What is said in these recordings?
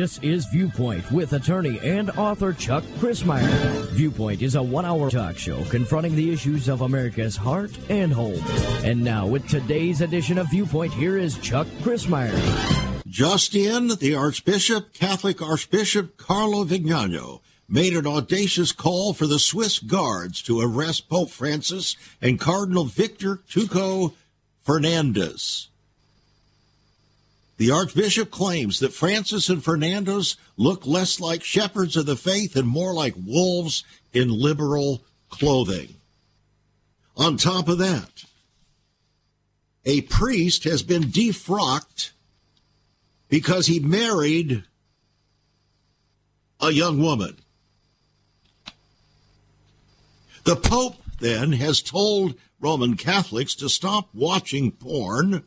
This is Viewpoint with attorney and author Chuck Crismier. Viewpoint is a one hour talk show confronting the issues of America's heart and home. And now, with today's edition of Viewpoint, here is Chuck Crismier. Just in, the Archbishop, Catholic Archbishop Carlo Vignano, made an audacious call for the Swiss guards to arrest Pope Francis and Cardinal Victor Tucho Fernandez. The Archbishop claims that Francis and Fernandez look less like shepherds of the faith and more like wolves in liberal clothing. On top of that, a priest has been defrocked because he married a young woman. The Pope then has told Roman Catholics to stop watching porn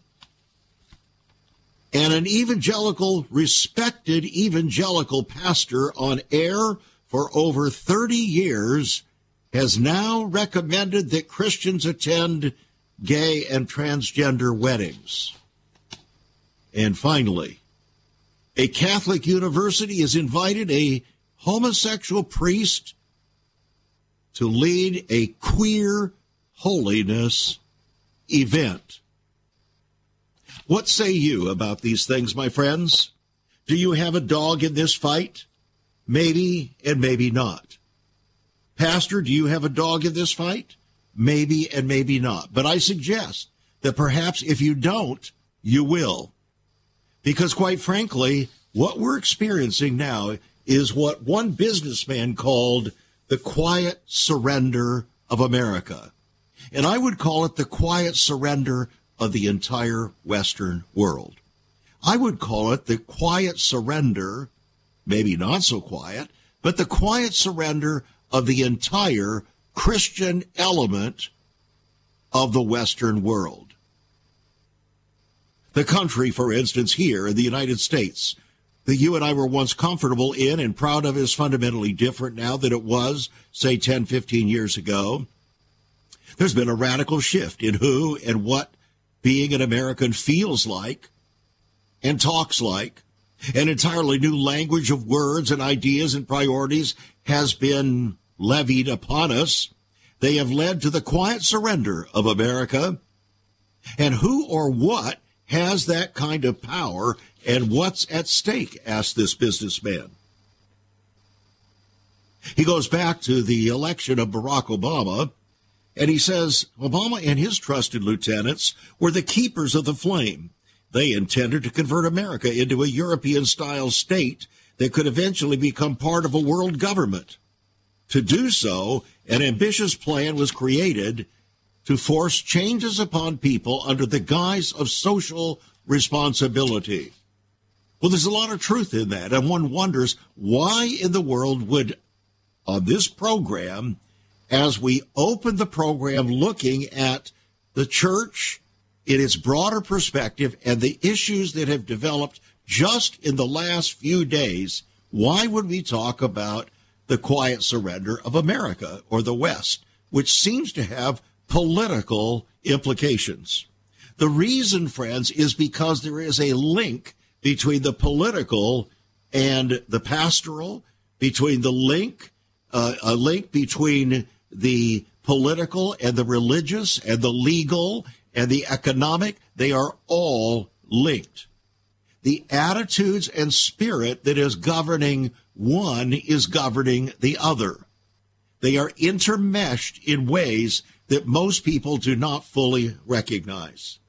and an evangelical, respected evangelical pastor on air for over 30 years has now recommended that Christians attend gay and transgender weddings. And finally, a Catholic university has invited a homosexual priest to lead a queer holiness event. What say you about these things, my friends? Do you have a dog in this fight? Maybe and maybe not. Pastor, do you have a dog in this fight? Maybe and maybe not. But I suggest that perhaps if you don't, you will. Because quite frankly, what we're experiencing now is what one businessman called the quiet surrender of America. And I would call it the quiet surrender of the entire Western world. I would call it the quiet surrender, maybe not so quiet, but the quiet surrender of the entire Christian element of the Western world. The country, for instance, here in the United States, that you and I were once comfortable in and proud of is fundamentally different now than it was, say, 10, 15 years ago. There's been a radical shift in who and what being an American feels like and talks like. An entirely new language of words and ideas and priorities has been levied upon us. They have led to the quiet surrender of America. And who or what has that kind of power and what's at stake? asked this businessman. He goes back to the election of Barack Obama and he says Obama and his trusted lieutenants were the keepers of the flame. They intended to convert America into a European style state that could eventually become part of a world government. To do so, an ambitious plan was created to force changes upon people under the guise of social responsibility. Well, there's a lot of truth in that, and one wonders why in the world would, on this program, as we open the program looking at the church in its broader perspective and the issues that have developed just in the last few days, why would we talk about the quiet surrender of America or the West, which seems to have political implications? The reason, friends, is because there is a link between the political and the pastoral, between the link, uh, a link between the political and the religious and the legal and the economic, they are all linked. The attitudes and spirit that is governing one is governing the other. They are intermeshed in ways that most people do not fully recognize.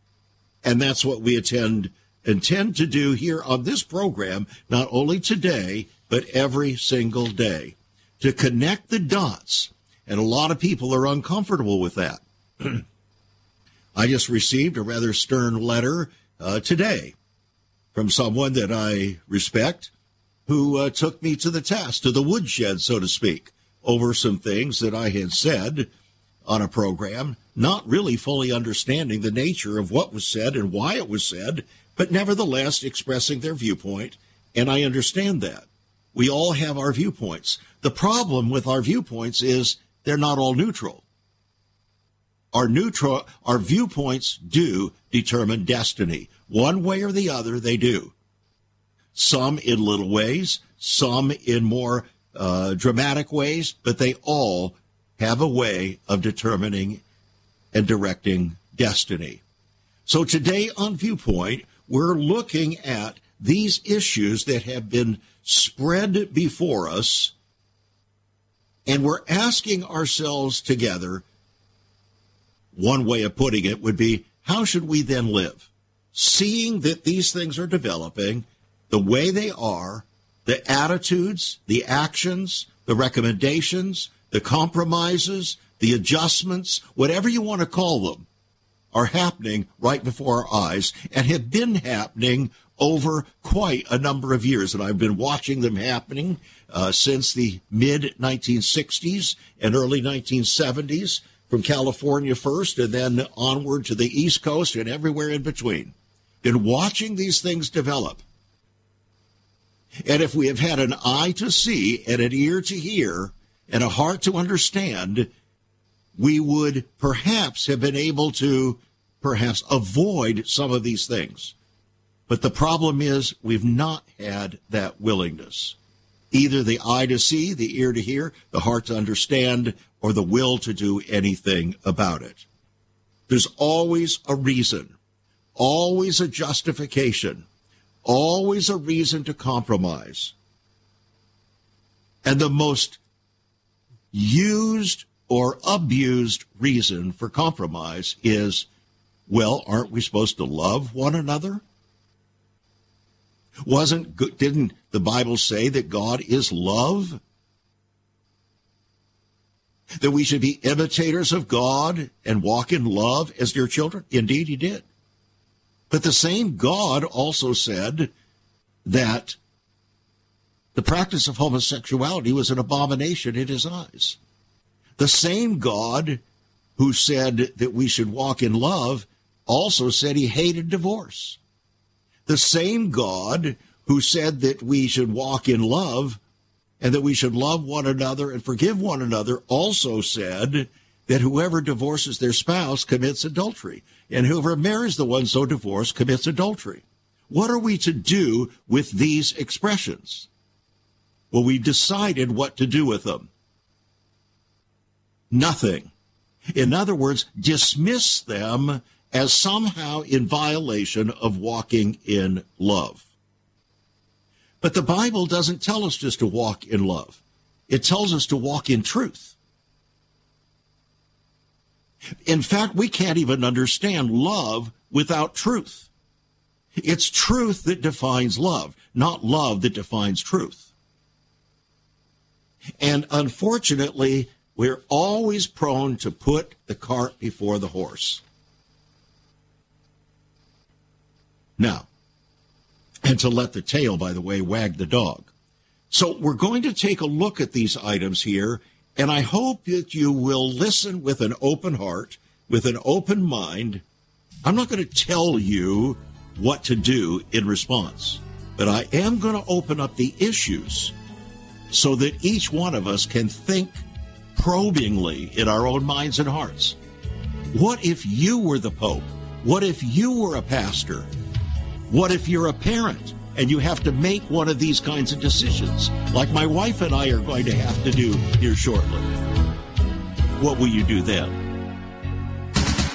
And that's what we attend, intend to do here on this program, not only today, but every single day. To connect the dots and a lot of people are uncomfortable with that. I just received a rather stern letter uh, today from someone that I respect who uh, took me to the test, to the woodshed, so to speak, over some things that I had said on a program, not really fully understanding the nature of what was said and why it was said, but nevertheless expressing their viewpoint. And I understand that. We all have our viewpoints. The problem with our viewpoints is they're not all neutral. Our neutral, our viewpoints do determine destiny. One way or the other, they do. some in little ways, some in more uh, dramatic ways, but they all have a way of determining and directing destiny. So today on Viewpoint, we're looking at these issues that have been spread before us, and we're asking ourselves together one way of putting it would be how should we then live? Seeing that these things are developing the way they are, the attitudes, the actions, the recommendations, the compromises, the adjustments, whatever you want to call them, are happening right before our eyes and have been happening over quite a number of years. And I've been watching them happening uh, since the mid 1960s and early 1970s from California first and then onward to the East Coast and everywhere in between. Been watching these things develop. And if we have had an eye to see and an ear to hear and a heart to understand, we would perhaps have been able to perhaps avoid some of these things. But the problem is we've not had that willingness. Either the eye to see, the ear to hear, the heart to understand, or the will to do anything about it. There's always a reason, always a justification, always a reason to compromise. And the most used or abused reason for compromise is well, aren't we supposed to love one another? Wasn't didn't the Bible say that God is love? That we should be imitators of God and walk in love as dear children? Indeed, he did. But the same God also said that the practice of homosexuality was an abomination in his eyes. The same God who said that we should walk in love also said he hated divorce. The same God who said that we should walk in love and that we should love one another and forgive one another also said that whoever divorces their spouse commits adultery, and whoever marries the one so divorced commits adultery. What are we to do with these expressions? Well, we decided what to do with them. Nothing. In other words, dismiss them as somehow in violation of walking in love. But the Bible doesn't tell us just to walk in love. It tells us to walk in truth. In fact, we can't even understand love without truth. It's truth that defines love, not love that defines truth. And unfortunately, we're always prone to put the cart before the horse. Now, and to let the tail, by the way, wag the dog. So we're going to take a look at these items here, and I hope that you will listen with an open heart, with an open mind. I'm not going to tell you what to do in response, but I am going to open up the issues so that each one of us can think probingly in our own minds and hearts. What if you were the Pope? What if you were a pastor? What if you're a parent and you have to make one of these kinds of decisions, like my wife and I are going to have to do here shortly? What will you do then?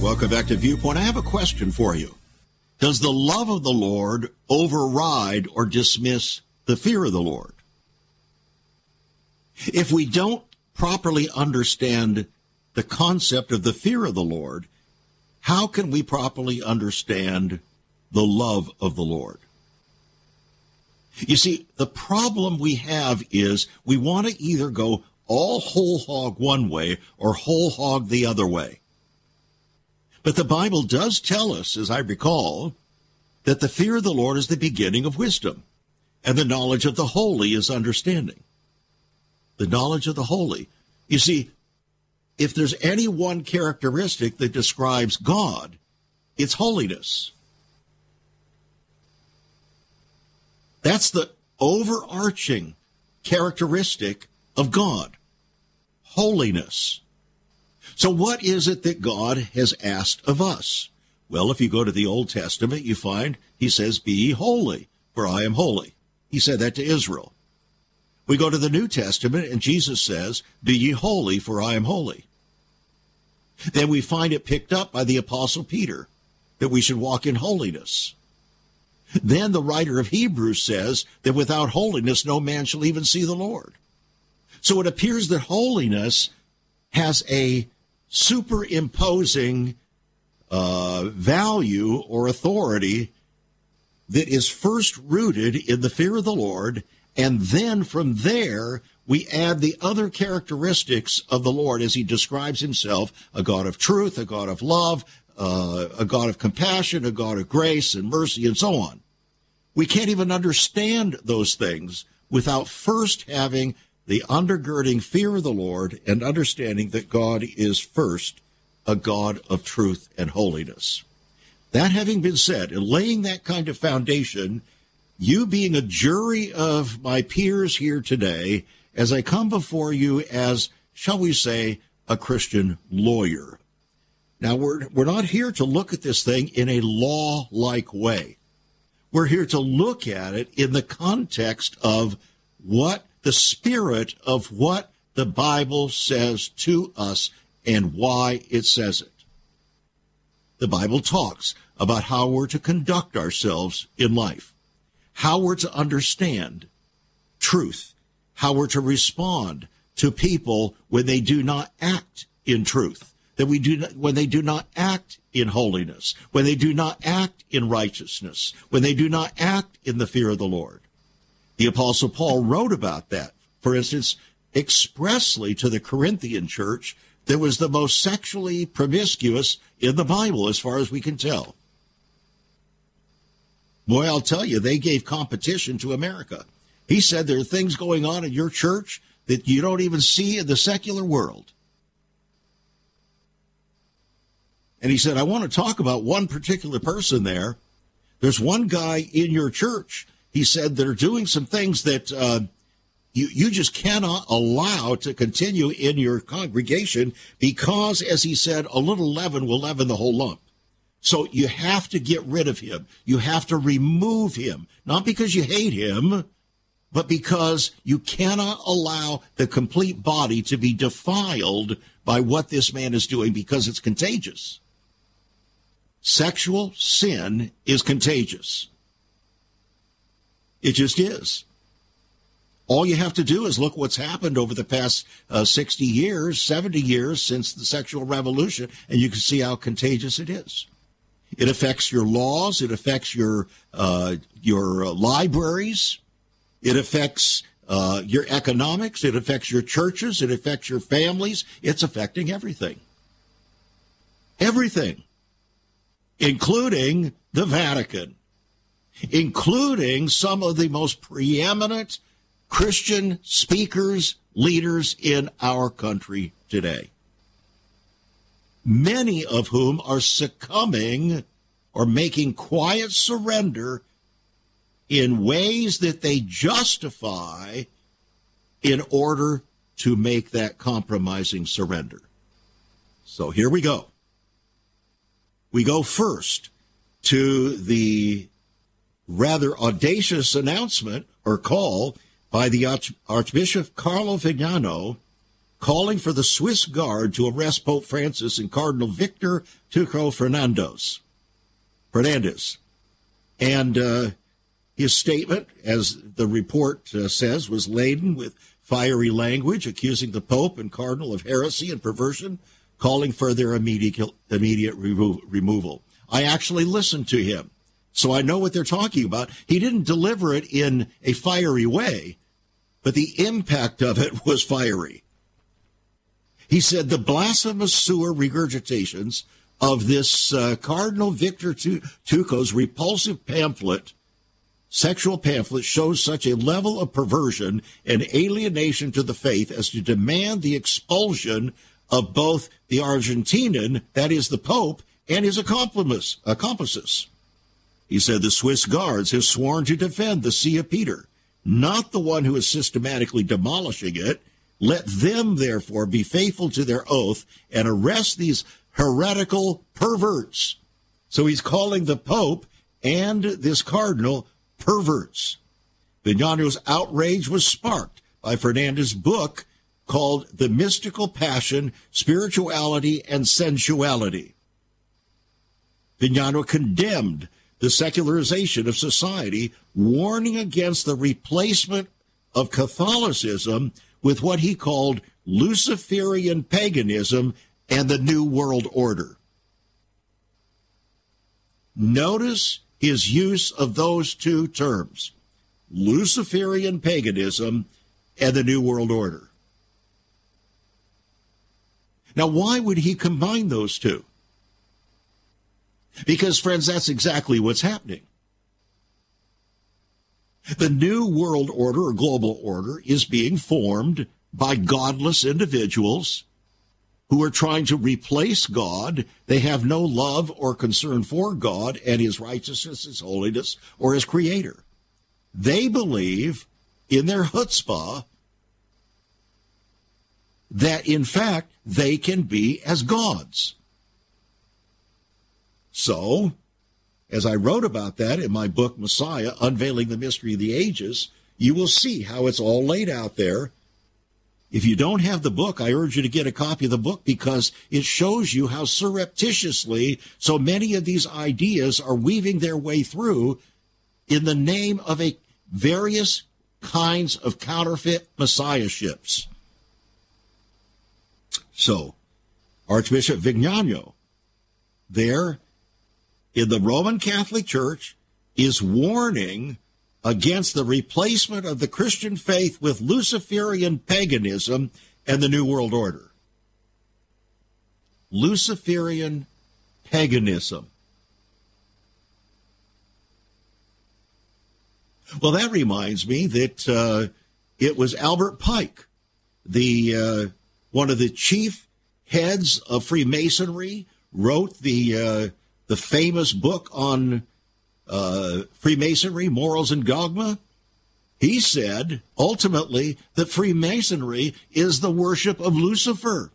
Welcome back to Viewpoint. I have a question for you. Does the love of the Lord override or dismiss the fear of the Lord? If we don't properly understand the concept of the fear of the Lord, how can we properly understand the love of the Lord? You see, the problem we have is we want to either go all whole hog one way or whole hog the other way. But the Bible does tell us, as I recall, that the fear of the Lord is the beginning of wisdom, and the knowledge of the holy is understanding. The knowledge of the holy. You see, if there's any one characteristic that describes God, it's holiness. That's the overarching characteristic of God holiness. So, what is it that God has asked of us? Well, if you go to the Old Testament, you find he says, Be ye holy, for I am holy. He said that to Israel. We go to the New Testament, and Jesus says, Be ye holy, for I am holy. Then we find it picked up by the Apostle Peter that we should walk in holiness. Then the writer of Hebrews says that without holiness no man shall even see the Lord. So it appears that holiness has a superimposing uh, value or authority that is first rooted in the fear of the Lord, and then from there we add the other characteristics of the Lord as he describes himself a God of truth, a God of love, uh, a God of compassion, a God of grace and mercy, and so on. We can't even understand those things without first having the undergirding fear of the Lord and understanding that God is first a God of truth and holiness. That having been said, and laying that kind of foundation, you being a jury of my peers here today, as I come before you as, shall we say, a Christian lawyer. Now, we're, we're not here to look at this thing in a law like way. We're here to look at it in the context of what the spirit of what the Bible says to us and why it says it. The Bible talks about how we're to conduct ourselves in life, how we're to understand truth, how we're to respond to people when they do not act in truth, that we do not, when they do not act in holiness, when they do not act in righteousness, when they do not act in the fear of the Lord. The Apostle Paul wrote about that, for instance, expressly to the Corinthian church that was the most sexually promiscuous in the Bible, as far as we can tell. Boy, I'll tell you, they gave competition to America. He said there are things going on in your church that you don't even see in the secular world. And he said, I want to talk about one particular person there. There's one guy in your church he said they're doing some things that uh, you, you just cannot allow to continue in your congregation because, as he said, a little leaven will leaven the whole lump. So you have to get rid of him. You have to remove him, not because you hate him, but because you cannot allow the complete body to be defiled by what this man is doing because it's contagious. Sexual sin is contagious. It just is. All you have to do is look what's happened over the past uh, 60 years, 70 years since the sexual revolution, and you can see how contagious it is. It affects your laws. It affects your uh, your uh, libraries. It affects uh, your economics. It affects your churches. It affects your families. It's affecting everything. Everything, including the Vatican including some of the most preeminent Christian speakers, leaders in our country today. Many of whom are succumbing or making quiet surrender in ways that they justify in order to make that compromising surrender. So here we go. We go first to the rather audacious announcement or call by the Arch- Archbishop Carlo Vignano calling for the Swiss Guard to arrest Pope Francis and Cardinal Victor Turco Fernandez. Fernandez. And uh, his statement, as the report uh, says, was laden with fiery language accusing the Pope and Cardinal of heresy and perversion, calling for their immediate, immediate remo- removal. I actually listened to him so I know what they're talking about. He didn't deliver it in a fiery way, but the impact of it was fiery. He said the blasphemous sewer regurgitations of this uh, Cardinal Victor Turco's repulsive pamphlet, sexual pamphlet, shows such a level of perversion and alienation to the faith as to demand the expulsion of both the Argentinian, that is the Pope, and his accomplices. He said the Swiss guards have sworn to defend the See of Peter, not the one who is systematically demolishing it. Let them, therefore, be faithful to their oath and arrest these heretical perverts. So he's calling the Pope and this cardinal perverts. Vignano's outrage was sparked by Fernandez's book called The Mystical Passion, Spirituality, and Sensuality. Vignano condemned the secularization of society, warning against the replacement of Catholicism with what he called Luciferian paganism and the New World Order. Notice his use of those two terms Luciferian paganism and the New World Order. Now, why would he combine those two? Because, friends, that's exactly what's happening. The New World Order or global order is being formed by godless individuals who are trying to replace God. They have no love or concern for God and his righteousness, his holiness, or his creator. They believe in their chutzpah that in fact they can be as gods. So, as I wrote about that in my book Messiah, Unveiling the Mystery of the Ages, you will see how it's all laid out there if you don't have the book, I urge you to get a copy of the book because it shows you how surreptitiously so many of these ideas are weaving their way through in the name of a various kinds of counterfeit messiahships. So, Archbishop Vignano, there in the Roman Catholic Church, is warning against the replacement of the Christian faith with Luciferian paganism and the New World Order. Luciferian paganism. Well, that reminds me that uh, it was Albert Pike, the uh, one of the chief heads of Freemasonry, wrote the uh, the famous book on uh, Freemasonry, Morals and Dogma, he said ultimately that Freemasonry is the worship of Lucifer.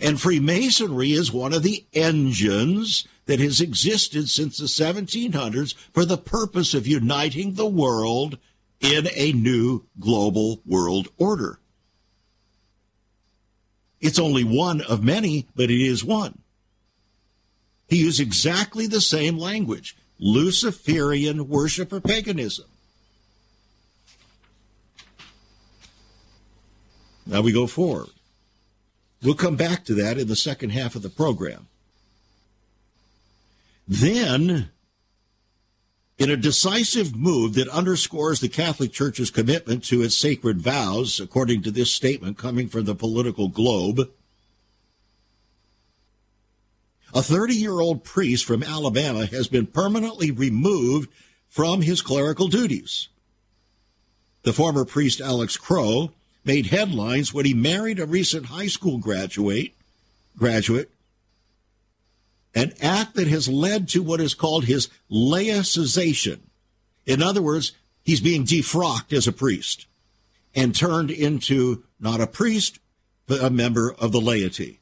And Freemasonry is one of the engines that has existed since the 1700s for the purpose of uniting the world in a new global world order. It's only one of many, but it is one. He used exactly the same language Luciferian worship or paganism. Now we go forward. We'll come back to that in the second half of the program. Then, in a decisive move that underscores the Catholic Church's commitment to its sacred vows, according to this statement coming from the political globe, a 30 year old priest from Alabama has been permanently removed from his clerical duties. The former priest Alex Crow made headlines when he married a recent high school graduate, graduate, an act that has led to what is called his laicization. In other words, he's being defrocked as a priest and turned into not a priest, but a member of the laity.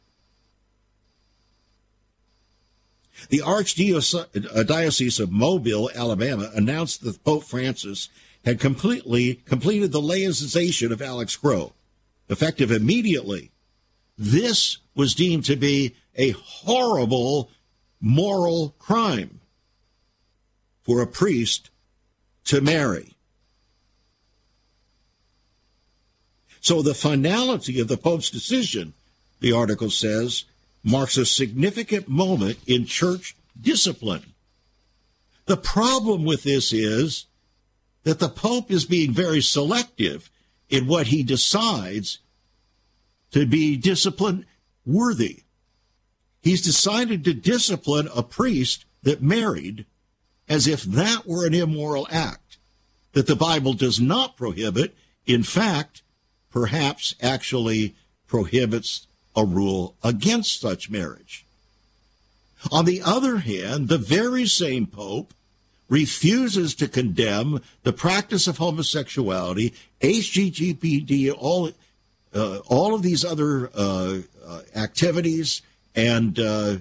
The Archdiocese of Mobile, Alabama, announced that Pope Francis had completely completed the laicization of Alex Crow, effective immediately. This was deemed to be a horrible moral crime for a priest to marry. So the finality of the Pope's decision, the article says, marks a significant moment in church discipline. The problem with this is that the Pope is being very selective in what he decides to be discipline worthy. he's decided to discipline a priest that married as if that were an immoral act that the Bible does not prohibit. In fact, perhaps actually prohibits a rule against such marriage. On the other hand, the very same Pope refuses to condemn the practice of homosexuality, HGTPD, all, uh, all of these other uh, uh, activities, and uh,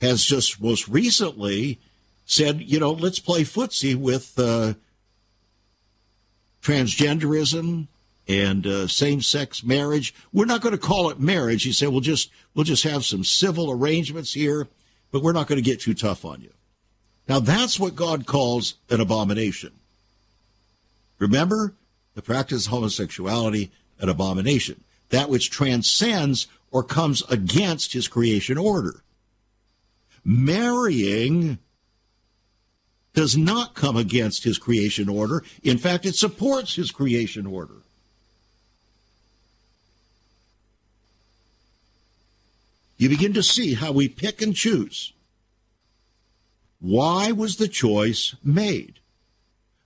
has just most recently said, you know, let's play footsie with uh, transgenderism and uh, same-sex marriage. We're not going to call it marriage. He said, we'll just we'll just have some civil arrangements here, but we're not going to get too tough on you. Now that's what God calls an abomination. Remember, the practice of homosexuality an abomination, that which transcends or comes against his creation order. Marrying does not come against his creation order. In fact, it supports his creation order. You begin to see how we pick and choose. Why was the choice made?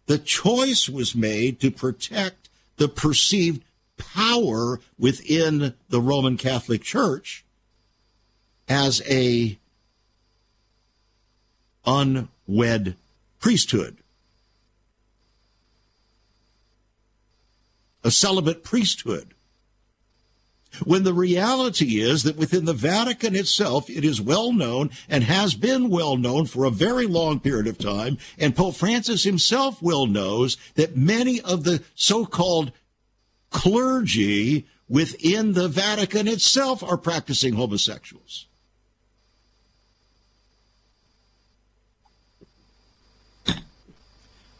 The choice was made to protect the perceived power within the Roman Catholic Church as a unwed priesthood, a celibate priesthood. When the reality is that within the Vatican itself, it is well known and has been well known for a very long period of time, and Pope Francis himself well knows that many of the so called clergy within the Vatican itself are practicing homosexuals.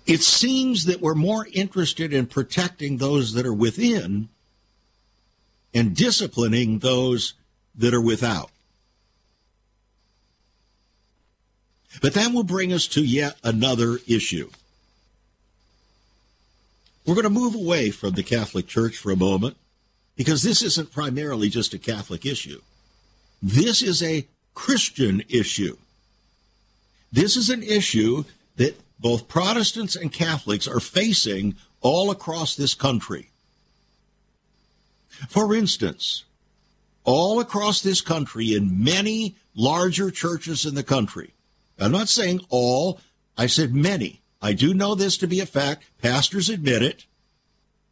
It seems that we're more interested in protecting those that are within and disciplining those that are without. But that will bring us to yet another issue. We're going to move away from the Catholic Church for a moment because this isn't primarily just a Catholic issue. This is a Christian issue. This is an issue that both Protestants and Catholics are facing all across this country. For instance, all across this country, in many larger churches in the country, I'm not saying all, I said many. I do know this to be a fact. Pastors admit it,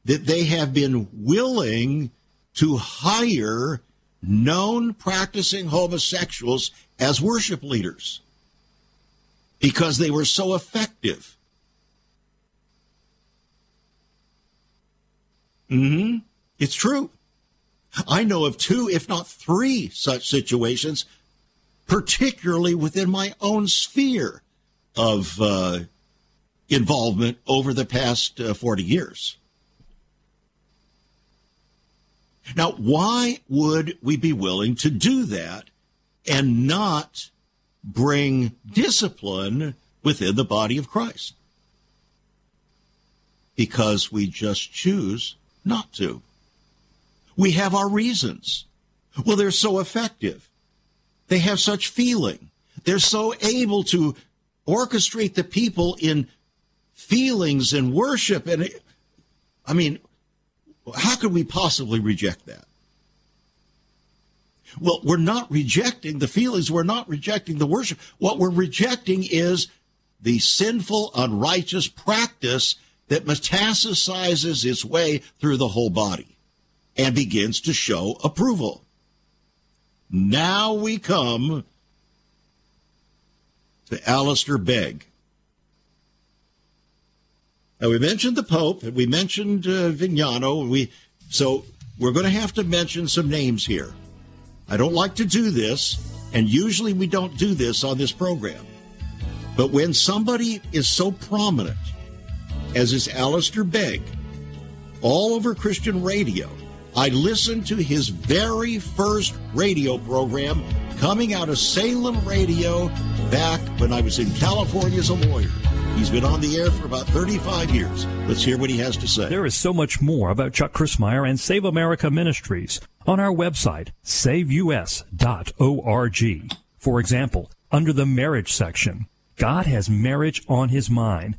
that they have been willing to hire known practicing homosexuals as worship leaders because they were so effective. hmm It's true. I know of two, if not three, such situations, particularly within my own sphere of uh, involvement over the past uh, 40 years. Now, why would we be willing to do that and not bring discipline within the body of Christ? Because we just choose not to. We have our reasons. Well, they're so effective. They have such feeling. They're so able to orchestrate the people in feelings and worship. And I mean, how could we possibly reject that? Well, we're not rejecting the feelings. We're not rejecting the worship. What we're rejecting is the sinful, unrighteous practice that metastasizes its way through the whole body and begins to show approval. Now we come to Alistair Begg. Now we mentioned the Pope and we mentioned uh, Vignano. We so we're going to have to mention some names here. I don't like to do this, and usually we don't do this on this program. But when somebody is so prominent, as is Alistair Begg, all over Christian radio, I listened to his very first radio program coming out of Salem Radio back when I was in California as a lawyer. He's been on the air for about 35 years. Let's hear what he has to say. There is so much more about Chuck Crismier and Save America Ministries. on our website, saveus.org. For example, under the marriage section, God has marriage on his mind.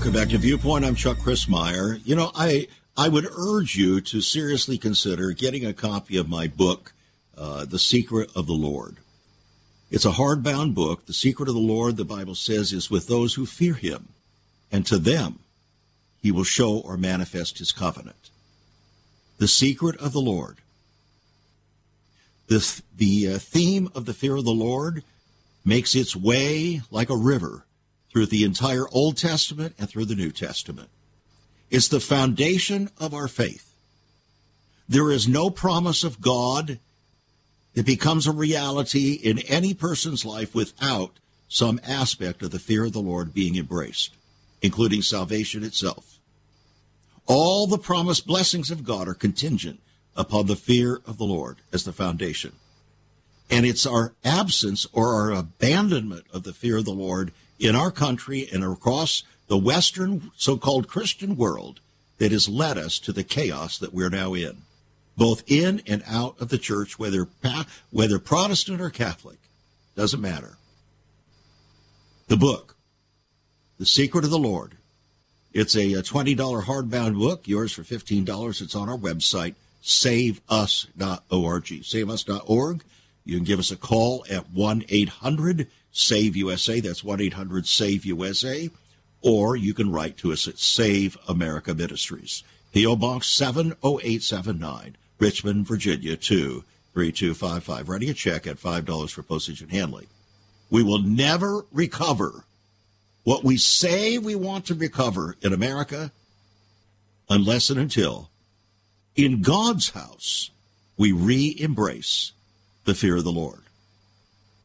Welcome back to Viewpoint. I'm Chuck Crismier. You know, I I would urge you to seriously consider getting a copy of my book, uh, The Secret of the Lord. It's a hardbound book. The secret of the Lord, the Bible says, is with those who fear him, and to them he will show or manifest his covenant. The secret of the Lord. The, the uh, theme of the fear of the Lord makes its way like a river through the entire Old Testament and through the New Testament. It's the foundation of our faith. There is no promise of God that becomes a reality in any person's life without some aspect of the fear of the Lord being embraced, including salvation itself. All the promised blessings of God are contingent upon the fear of the Lord as the foundation. And it's our absence or our abandonment of the fear of the Lord in our country and across the Western so called Christian world that has led us to the chaos that we're now in, both in and out of the church, whether, whether Protestant or Catholic, doesn't matter. The book, The Secret of the Lord. It's a $20 hardbound book, yours for $15. It's on our website, saveus.org. Saveus.org. You can give us a call at 1 800 SAVE USA. That's 1 800 SAVE USA. Or you can write to us at Save America Ministries. P.O. Box 70879, Richmond, Virginia 23255. Writing a check at $5 for postage and handling. We will never recover what we say we want to recover in America unless and until in God's house we re embrace the fear of the Lord.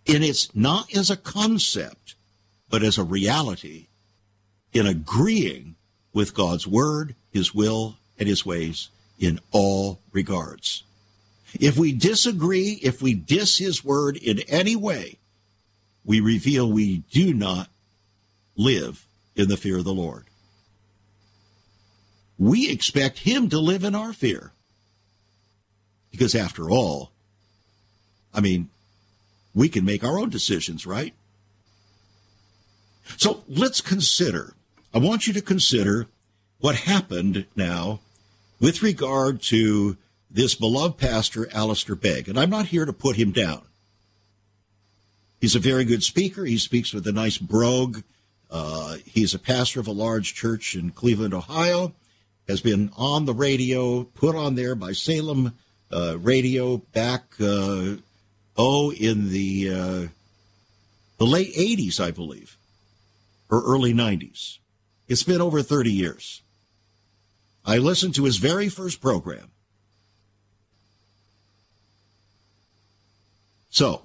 And it's not as a concept, but as a reality in agreeing with God's word, his will, and his ways in all regards. If we disagree, if we diss his word in any way, we reveal we do not live in the fear of the Lord. We expect him to live in our fear. Because after all, I mean, we can make our own decisions, right? So let's consider, I want you to consider what happened now with regard to this beloved pastor, Alistair Begg. And I'm not here to put him down. He's a very good speaker. He speaks with a nice brogue. Uh, he's a pastor of a large church in Cleveland, Ohio. Has been on the radio, put on there by Salem uh, Radio back uh, oh, in the uh, the late 80s, I believe, or early 90s. It's been over 30 years. I listened to his very first program. So,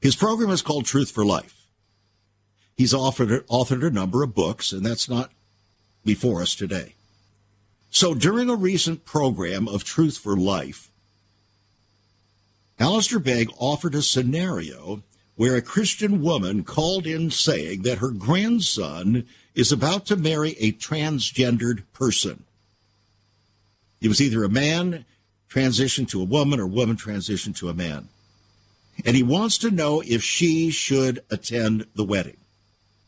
his program is called Truth for Life. He's authored, authored a number of books, and that's not before us today. So, during a recent program of Truth for Life, Alistair Begg offered a scenario where a Christian woman called in saying that her grandson is about to marry a transgendered person. He was either a man transitioned to a woman or woman transitioned to a man. And he wants to know if she should attend the wedding.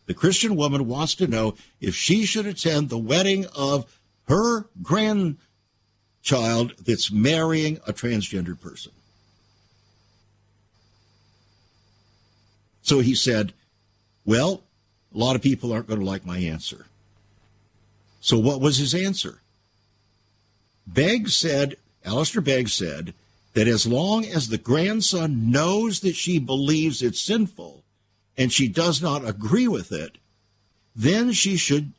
The Christian woman wants to know if she should attend the wedding of her grandchild that's marrying a transgendered person. So he said, Well, a lot of people aren't going to like my answer. So what was his answer? Begg said, Alistair Begg said, that as long as the grandson knows that she believes it's sinful and she does not agree with it, then she should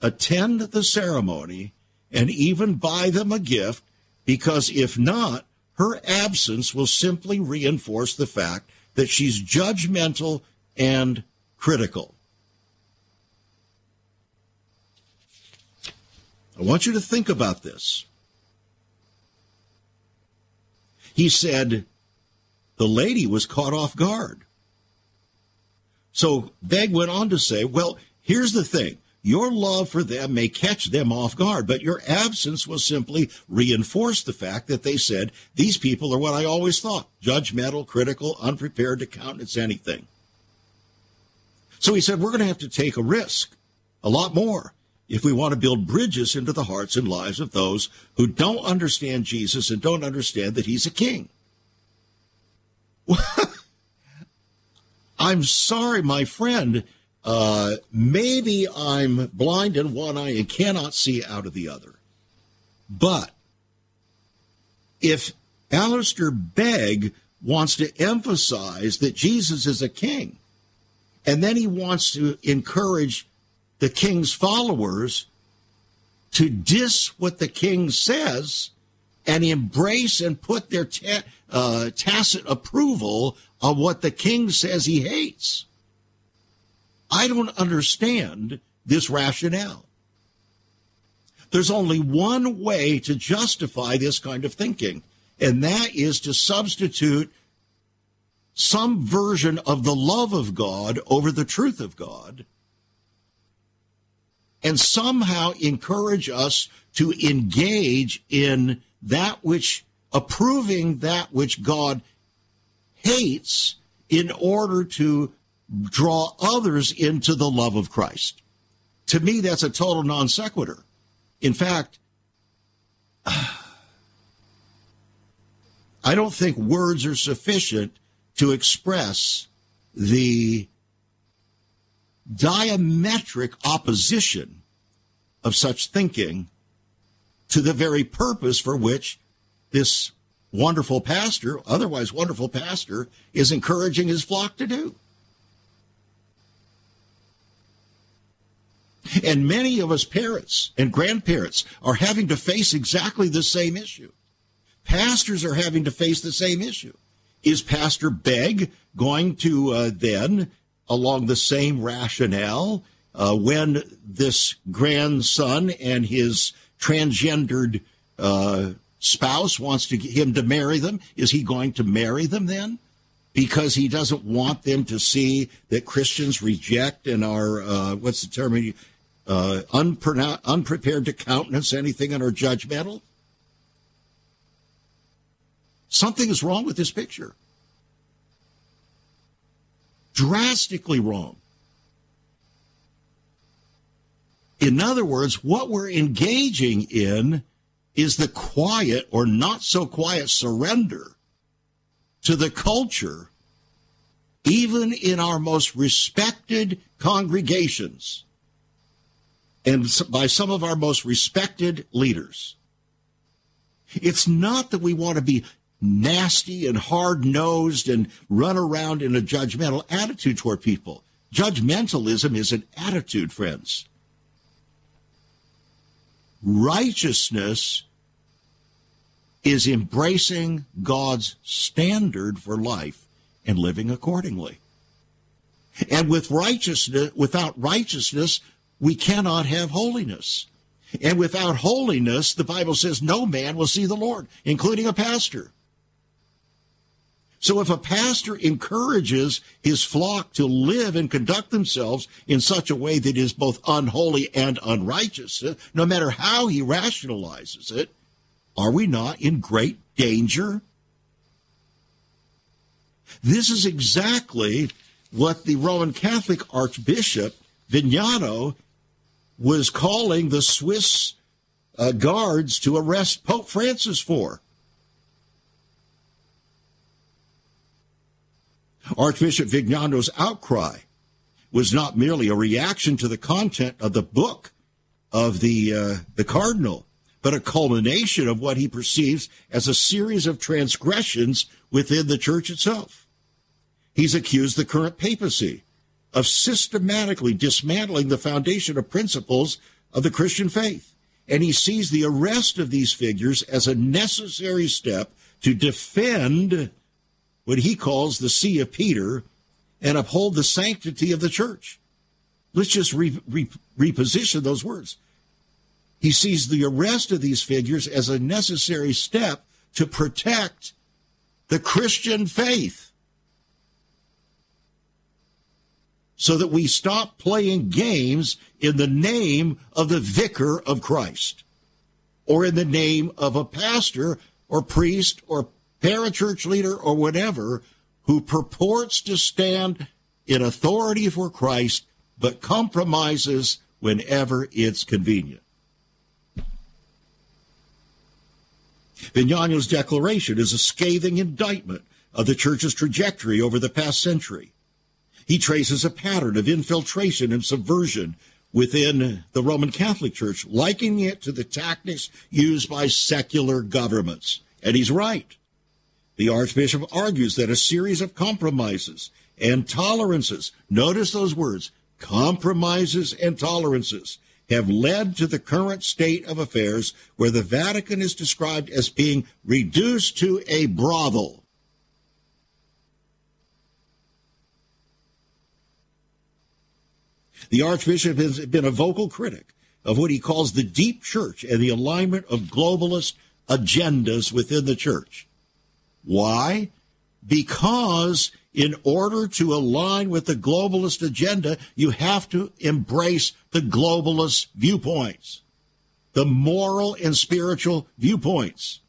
attend the ceremony and even buy them a gift, because if not, her absence will simply reinforce the fact that she's judgmental and critical. I want you to think about this. He said the lady was caught off guard. So Begg went on to say, well, here's the thing. Your love for them may catch them off guard, but your absence will simply reinforce the fact that they said, these people are what I always thought judgmental, critical, unprepared to countenance anything. So he said, we're going to have to take a risk, a lot more, if we want to build bridges into the hearts and lives of those who don't understand Jesus and don't understand that he's a king. I'm sorry, my friend. Uh, maybe I'm blind in one eye and cannot see out of the other. But if Alistair Begg wants to emphasize that Jesus is a king, and then he wants to encourage the king's followers to diss what the king says and embrace and put their ta- uh, tacit approval of what the king says he hates. I don't understand this rationale. There's only one way to justify this kind of thinking, and that is to substitute some version of the love of God over the truth of God and somehow encourage us to engage in that which approving that which God hates in order to draw others into the love of Christ. To me, that's a total non sequitur. In fact, I don't think words are sufficient to express the diametric opposition of such thinking to the very purpose for which this wonderful pastor, otherwise wonderful pastor, is encouraging his flock to do. And many of us parents and grandparents are having to face exactly the same issue. Pastors are having to face the same issue. Is Pastor Begg going to uh, then along the same rationale uh, when this grandson and his transgendered uh, spouse wants to him to marry them. Is he going to marry them then? Because he doesn't want them to see that Christians reject and are, uh, what's the term, uh, unprepared to countenance anything and are judgmental? Something is wrong with this picture drastically wrong. In other words, what we're engaging in is the quiet or not so quiet surrender to the culture, even in our most respected congregations and by some of our most respected leaders. It's not that we want to be nasty and hard nosed and run around in a judgmental attitude toward people. Judgmentalism is an attitude, friends. Righteousness is embracing God's standard for life and living accordingly. And with righteousness, without righteousness, we cannot have holiness. And without holiness, the Bible says no man will see the Lord, including a pastor. So if a pastor encourages his flock to live and conduct themselves in such a way that is both unholy and unrighteous, no matter how he rationalizes it, are we not in great danger? This is exactly what the Roman Catholic Archbishop Vigano was calling the Swiss uh, guards to arrest Pope Francis for. Archbishop Vigano's outcry was not merely a reaction to the content of the book of the uh, the cardinal, but a culmination of what he perceives as a series of transgressions within the church itself. He's accused the current papacy of systematically dismantling the foundation of principles of the Christian faith. And he sees the arrest of these figures as a necessary step to defend what he calls the See of Peter and uphold the sanctity of the church. Let's just re- re- reposition those words. He sees the arrest of these figures as a necessary step to protect the Christian faith. So that we stop playing games in the name of the vicar of Christ or in the name of a pastor or priest or parachurch leader or whatever who purports to stand in authority for Christ but compromises whenever it's convenient. Vigano's declaration is a scathing indictment of the church's trajectory over the past century. He traces a pattern of infiltration and subversion within the Roman Catholic Church, likening it to the tactics used by secular governments. And he's right. The Archbishop argues that a series of compromises and tolerances, notice those words, compromises and tolerances, have led to the current state of affairs where the Vatican is described as being reduced to a brothel. The Archbishop has been a vocal critic of what he calls the deep church and the alignment of globalist agendas within the church. Why? Because in order to align with the globalist agenda, you have to embrace the globalist viewpoints, the moral and spiritual viewpoints.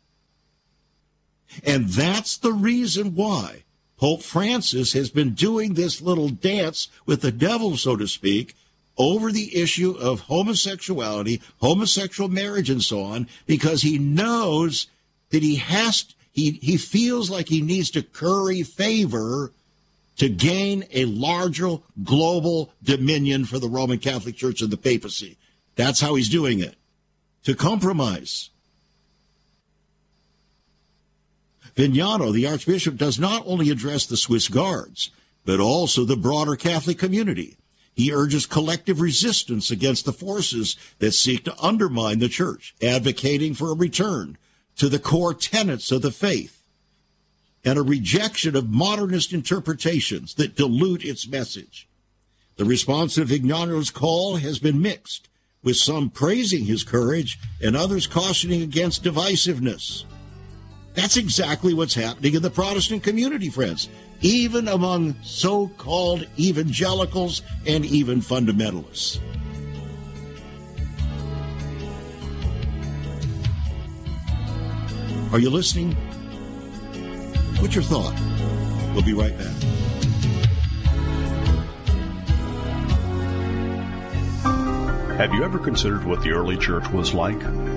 And that's the reason why Pope Francis has been doing this little dance with the devil, so to speak, over the issue of homosexuality, homosexual marriage, and so on, because he knows that he has, to, he, he feels like he needs to curry favor to gain a larger global dominion for the Roman Catholic Church and the papacy. That's how he's doing it. To compromise. Vigano, the Archbishop, does not only address the Swiss Guards, but also the broader Catholic community. He urges collective resistance against the forces that seek to undermine the church, advocating for a return to the core tenets of the faith and a rejection of modernist interpretations that dilute its message. The response to Vigano's call has been mixed, with some praising his courage and others cautioning against divisiveness. That's exactly what's happening in the Protestant community, friends, even among so called evangelicals and even fundamentalists. Are you listening? What's your thought? We'll be right back. Have you ever considered what the early church was like?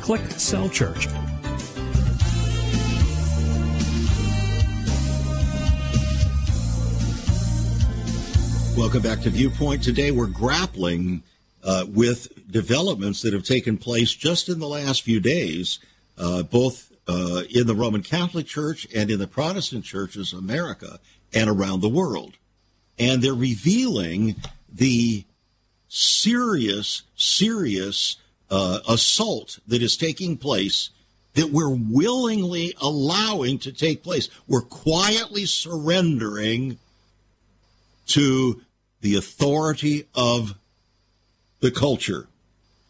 Click Cell Church. Welcome back to Viewpoint. Today we're grappling uh, with developments that have taken place just in the last few days, uh, both uh, in the Roman Catholic Church and in the Protestant churches of America and around the world. And they're revealing the serious, serious uh, assault that is taking place that we're willingly allowing to take place. We're quietly surrendering to the authority of the culture,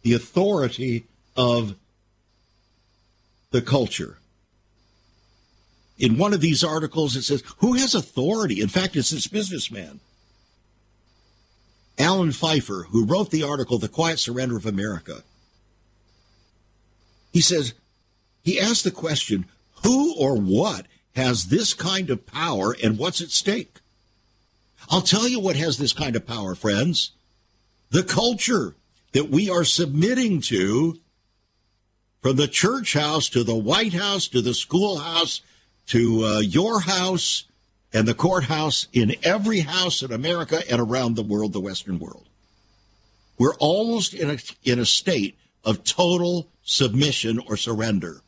the authority of the culture. In one of these articles, it says, Who has authority? In fact, it's this businessman, Alan Pfeiffer, who wrote the article, The Quiet Surrender of America. He says, he asked the question, Who or what has this kind of power and what's at stake? I'll tell you what has this kind of power, friends. The culture that we are submitting to from the church house to the White House to the schoolhouse to uh, your house and the courthouse in every house in America and around the world, the Western world. We're almost in a, in a state of total submission or surrender.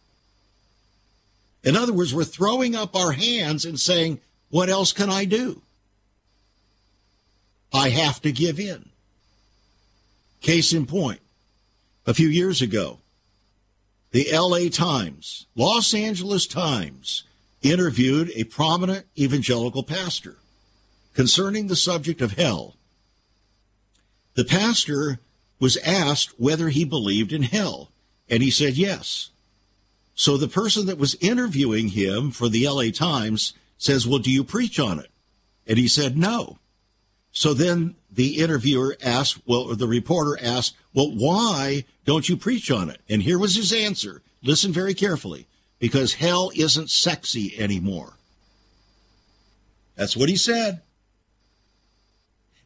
In other words, we're throwing up our hands and saying, What else can I do? I have to give in. Case in point, a few years ago, the LA Times, Los Angeles Times, interviewed a prominent evangelical pastor concerning the subject of hell. The pastor was asked whether he believed in hell, and he said yes. So the person that was interviewing him for the LA Times says, Well, do you preach on it? And he said, No. So then the interviewer asked, well, the reporter asked, Well, why don't you preach on it? And here was his answer. Listen very carefully because hell isn't sexy anymore. That's what he said.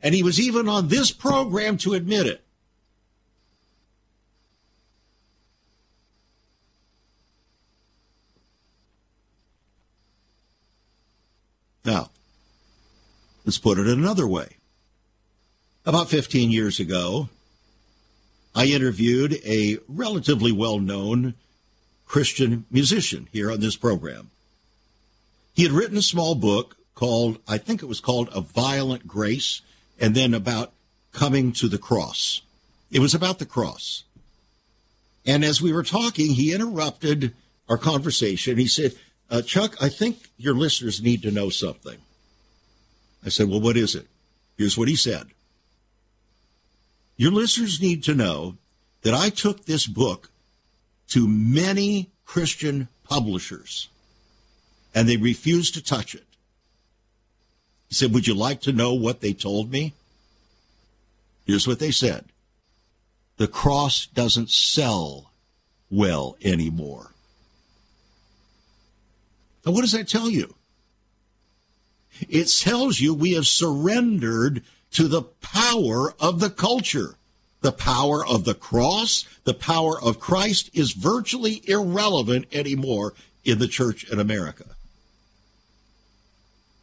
And he was even on this program to admit it. Now, let's put it another way. About 15 years ago, I interviewed a relatively well known Christian musician here on this program. He had written a small book called, I think it was called A Violent Grace, and then about coming to the cross. It was about the cross. And as we were talking, he interrupted our conversation. He said, uh, Chuck, I think your listeners need to know something. I said, Well, what is it? Here's what he said Your listeners need to know that I took this book to many Christian publishers and they refused to touch it. He said, Would you like to know what they told me? Here's what they said The cross doesn't sell well anymore. Now, what does that tell you? It tells you we have surrendered to the power of the culture. The power of the cross, the power of Christ is virtually irrelevant anymore in the church in America.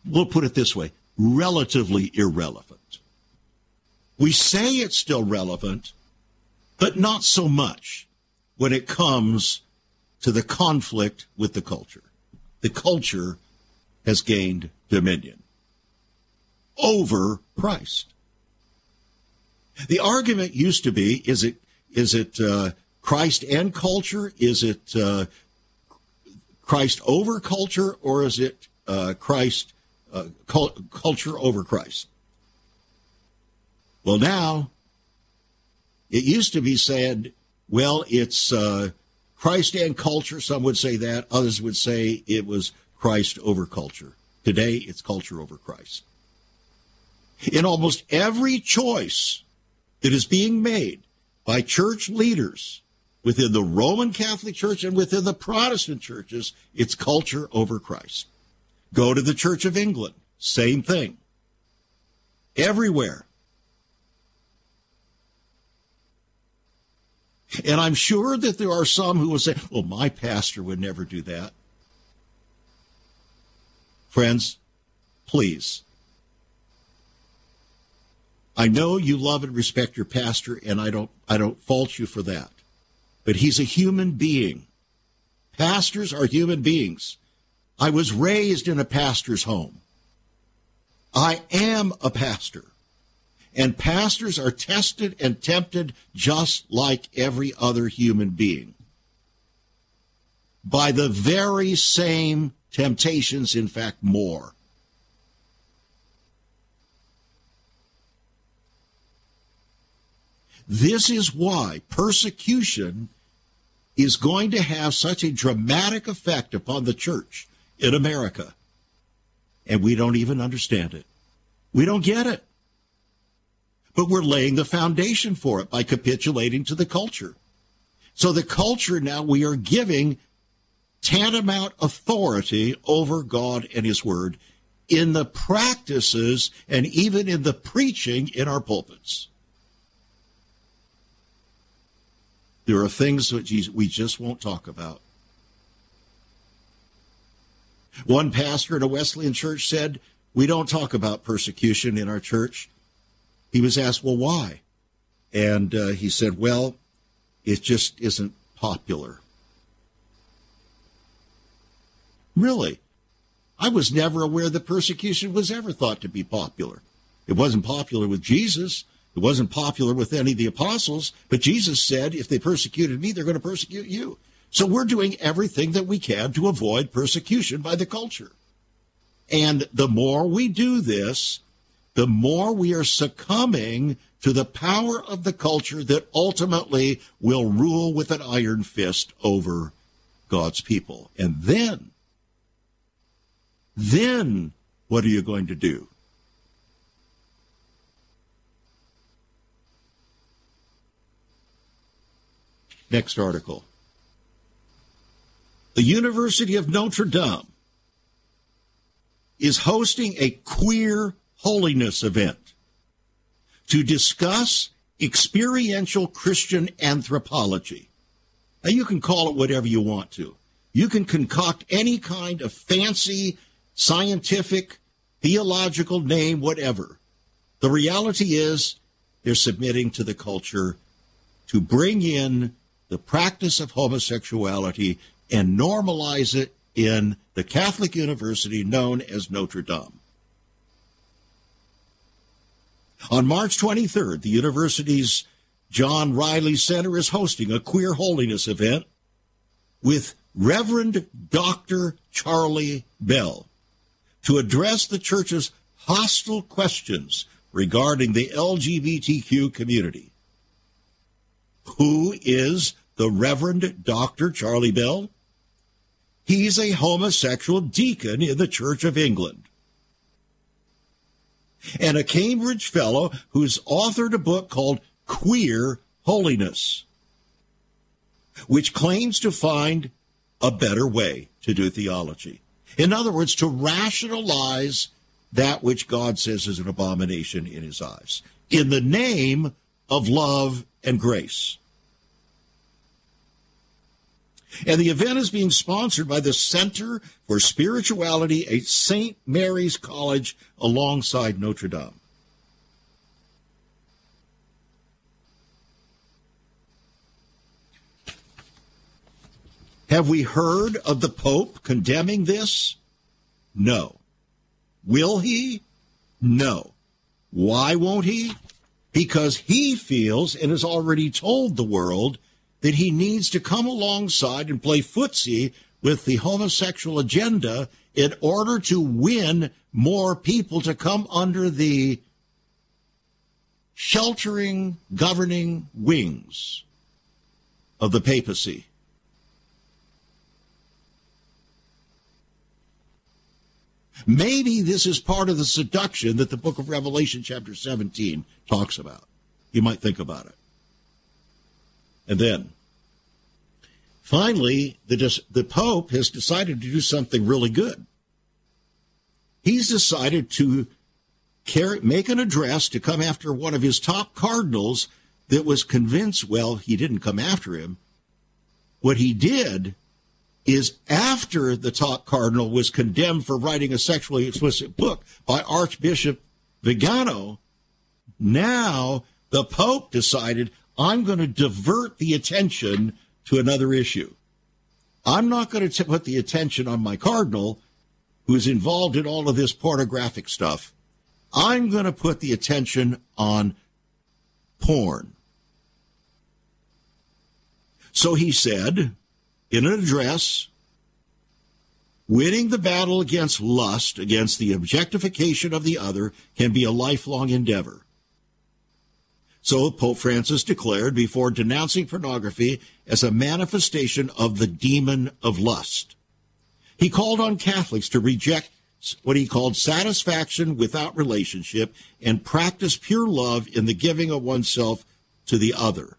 We'll put it this way relatively irrelevant. We say it's still relevant, but not so much when it comes to the conflict with the culture. The culture has gained dominion over Christ. The argument used to be: is it is it uh, Christ and culture? Is it uh, Christ over culture, or is it uh, Christ uh, culture over Christ? Well, now it used to be said, well, it's uh, Christ and culture. Some would say that. Others would say it was Christ over culture. Today, it's culture over Christ. In almost every choice that is being made by church leaders within the Roman Catholic Church and within the Protestant churches, it's culture over Christ. Go to the Church of England, same thing. Everywhere. And I'm sure that there are some who will say, well, my pastor would never do that. Friends, please I know you love and respect your pastor, and I don't I don't fault you for that. But he's a human being. Pastors are human beings. I was raised in a pastor's home. I am a pastor. And pastors are tested and tempted just like every other human being. by the very same temptations, in fact, more. This is why persecution is going to have such a dramatic effect upon the church in America. And we don't even understand it. We don't get it. But we're laying the foundation for it by capitulating to the culture. So the culture now we are giving tantamount authority over God and His Word in the practices and even in the preaching in our pulpits. There are things that we just won't talk about. One pastor in a Wesleyan church said, We don't talk about persecution in our church. He was asked, Well, why? And uh, he said, Well, it just isn't popular. Really? I was never aware that persecution was ever thought to be popular. It wasn't popular with Jesus. It wasn't popular with any of the apostles, but Jesus said, if they persecuted me, they're going to persecute you. So we're doing everything that we can to avoid persecution by the culture. And the more we do this, the more we are succumbing to the power of the culture that ultimately will rule with an iron fist over God's people. And then, then what are you going to do? Next article. The University of Notre Dame is hosting a queer holiness event to discuss experiential Christian anthropology. Now, you can call it whatever you want to. You can concoct any kind of fancy, scientific, theological name, whatever. The reality is they're submitting to the culture to bring in the practice of homosexuality and normalize it in the Catholic university known as Notre Dame. On March 23rd, the university's John Riley Center is hosting a queer holiness event with Reverend Dr. Charlie Bell to address the church's hostile questions regarding the LGBTQ community. Who is the Reverend Dr. Charlie Bell. He's a homosexual deacon in the Church of England and a Cambridge fellow who's authored a book called Queer Holiness, which claims to find a better way to do theology. In other words, to rationalize that which God says is an abomination in his eyes in the name of love and grace. And the event is being sponsored by the Center for Spirituality at St. Mary's College alongside Notre Dame. Have we heard of the Pope condemning this? No. Will he? No. Why won't he? Because he feels and has already told the world that he needs to come alongside and play footsie with the homosexual agenda in order to win more people to come under the sheltering, governing wings of the papacy. Maybe this is part of the seduction that the book of Revelation, chapter 17, talks about. You might think about it. And then, finally, the, the Pope has decided to do something really good. He's decided to carry, make an address to come after one of his top cardinals that was convinced, well, he didn't come after him. What he did is after the top cardinal was condemned for writing a sexually explicit book by Archbishop Vigano, now the Pope decided I'm going to divert the attention to another issue. I'm not going to put the attention on my cardinal who's involved in all of this pornographic stuff. I'm going to put the attention on porn. So he said in an address Winning the battle against lust, against the objectification of the other, can be a lifelong endeavor. So Pope Francis declared before denouncing pornography as a manifestation of the demon of lust. He called on Catholics to reject what he called satisfaction without relationship and practice pure love in the giving of oneself to the other.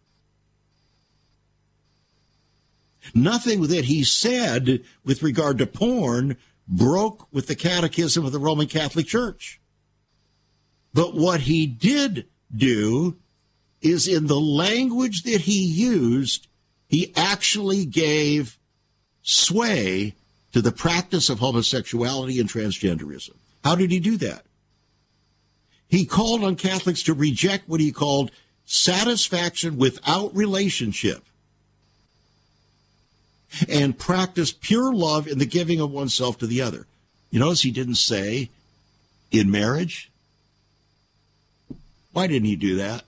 Nothing that he said with regard to porn broke with the catechism of the Roman Catholic Church. But what he did do is in the language that he used, he actually gave sway to the practice of homosexuality and transgenderism. How did he do that? He called on Catholics to reject what he called satisfaction without relationship and practice pure love in the giving of oneself to the other. You notice he didn't say in marriage. Why didn't he do that?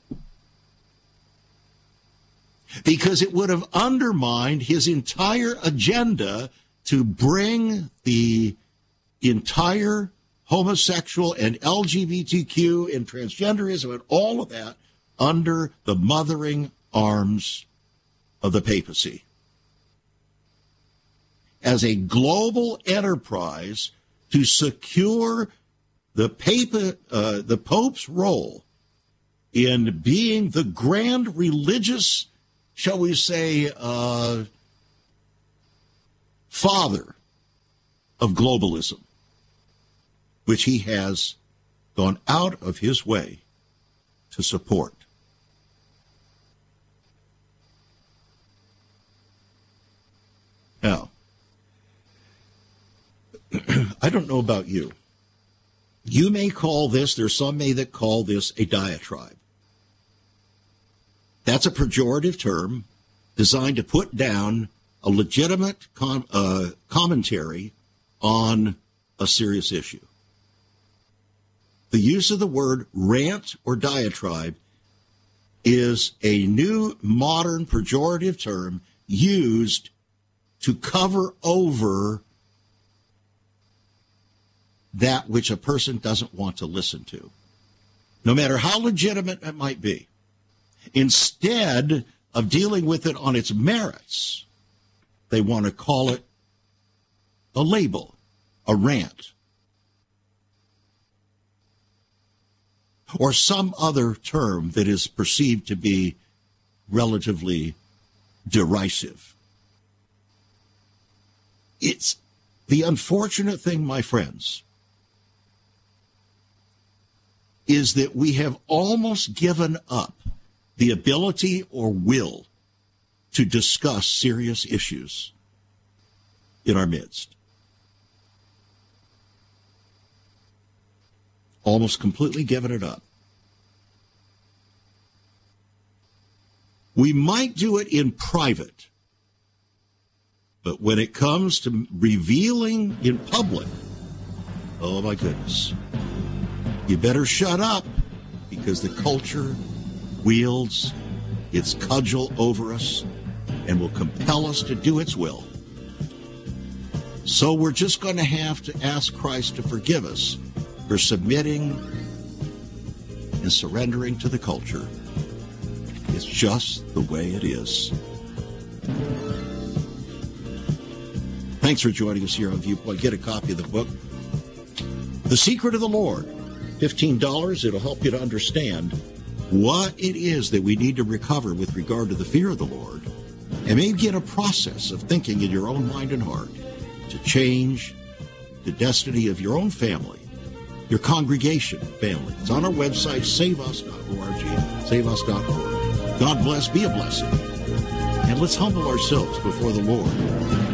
Because it would have undermined his entire agenda to bring the entire homosexual and LGBTQ and transgenderism and all of that under the mothering arms of the papacy. As a global enterprise to secure the, Papa, uh, the Pope's role in being the grand religious, shall we say, uh, father of globalism, which he has gone out of his way to support. Now, I don't know about you. You may call this, there's some may that call this a diatribe. That's a pejorative term designed to put down a legitimate com- uh, commentary on a serious issue. The use of the word rant or diatribe is a new modern pejorative term used to cover over that which a person doesn't want to listen to, no matter how legitimate it might be. Instead of dealing with it on its merits, they want to call it a label, a rant, or some other term that is perceived to be relatively derisive. It's the unfortunate thing, my friends, is that we have almost given up the ability or will to discuss serious issues in our midst. Almost completely given it up. We might do it in private, but when it comes to revealing in public, oh my goodness, you better shut up because the culture wields its cudgel over us and will compel us to do its will. So we're just going to have to ask Christ to forgive us for submitting and surrendering to the culture. It's just the way it is. Thanks for joining us here on Viewpoint. Get a copy of the book, The Secret of the Lord. $15, it'll help you to understand what it is that we need to recover with regard to the fear of the Lord and maybe get a process of thinking in your own mind and heart to change the destiny of your own family, your congregation family. It's on our website, saveus.org, saveus.org. God bless, be a blessing. And let's humble ourselves before the Lord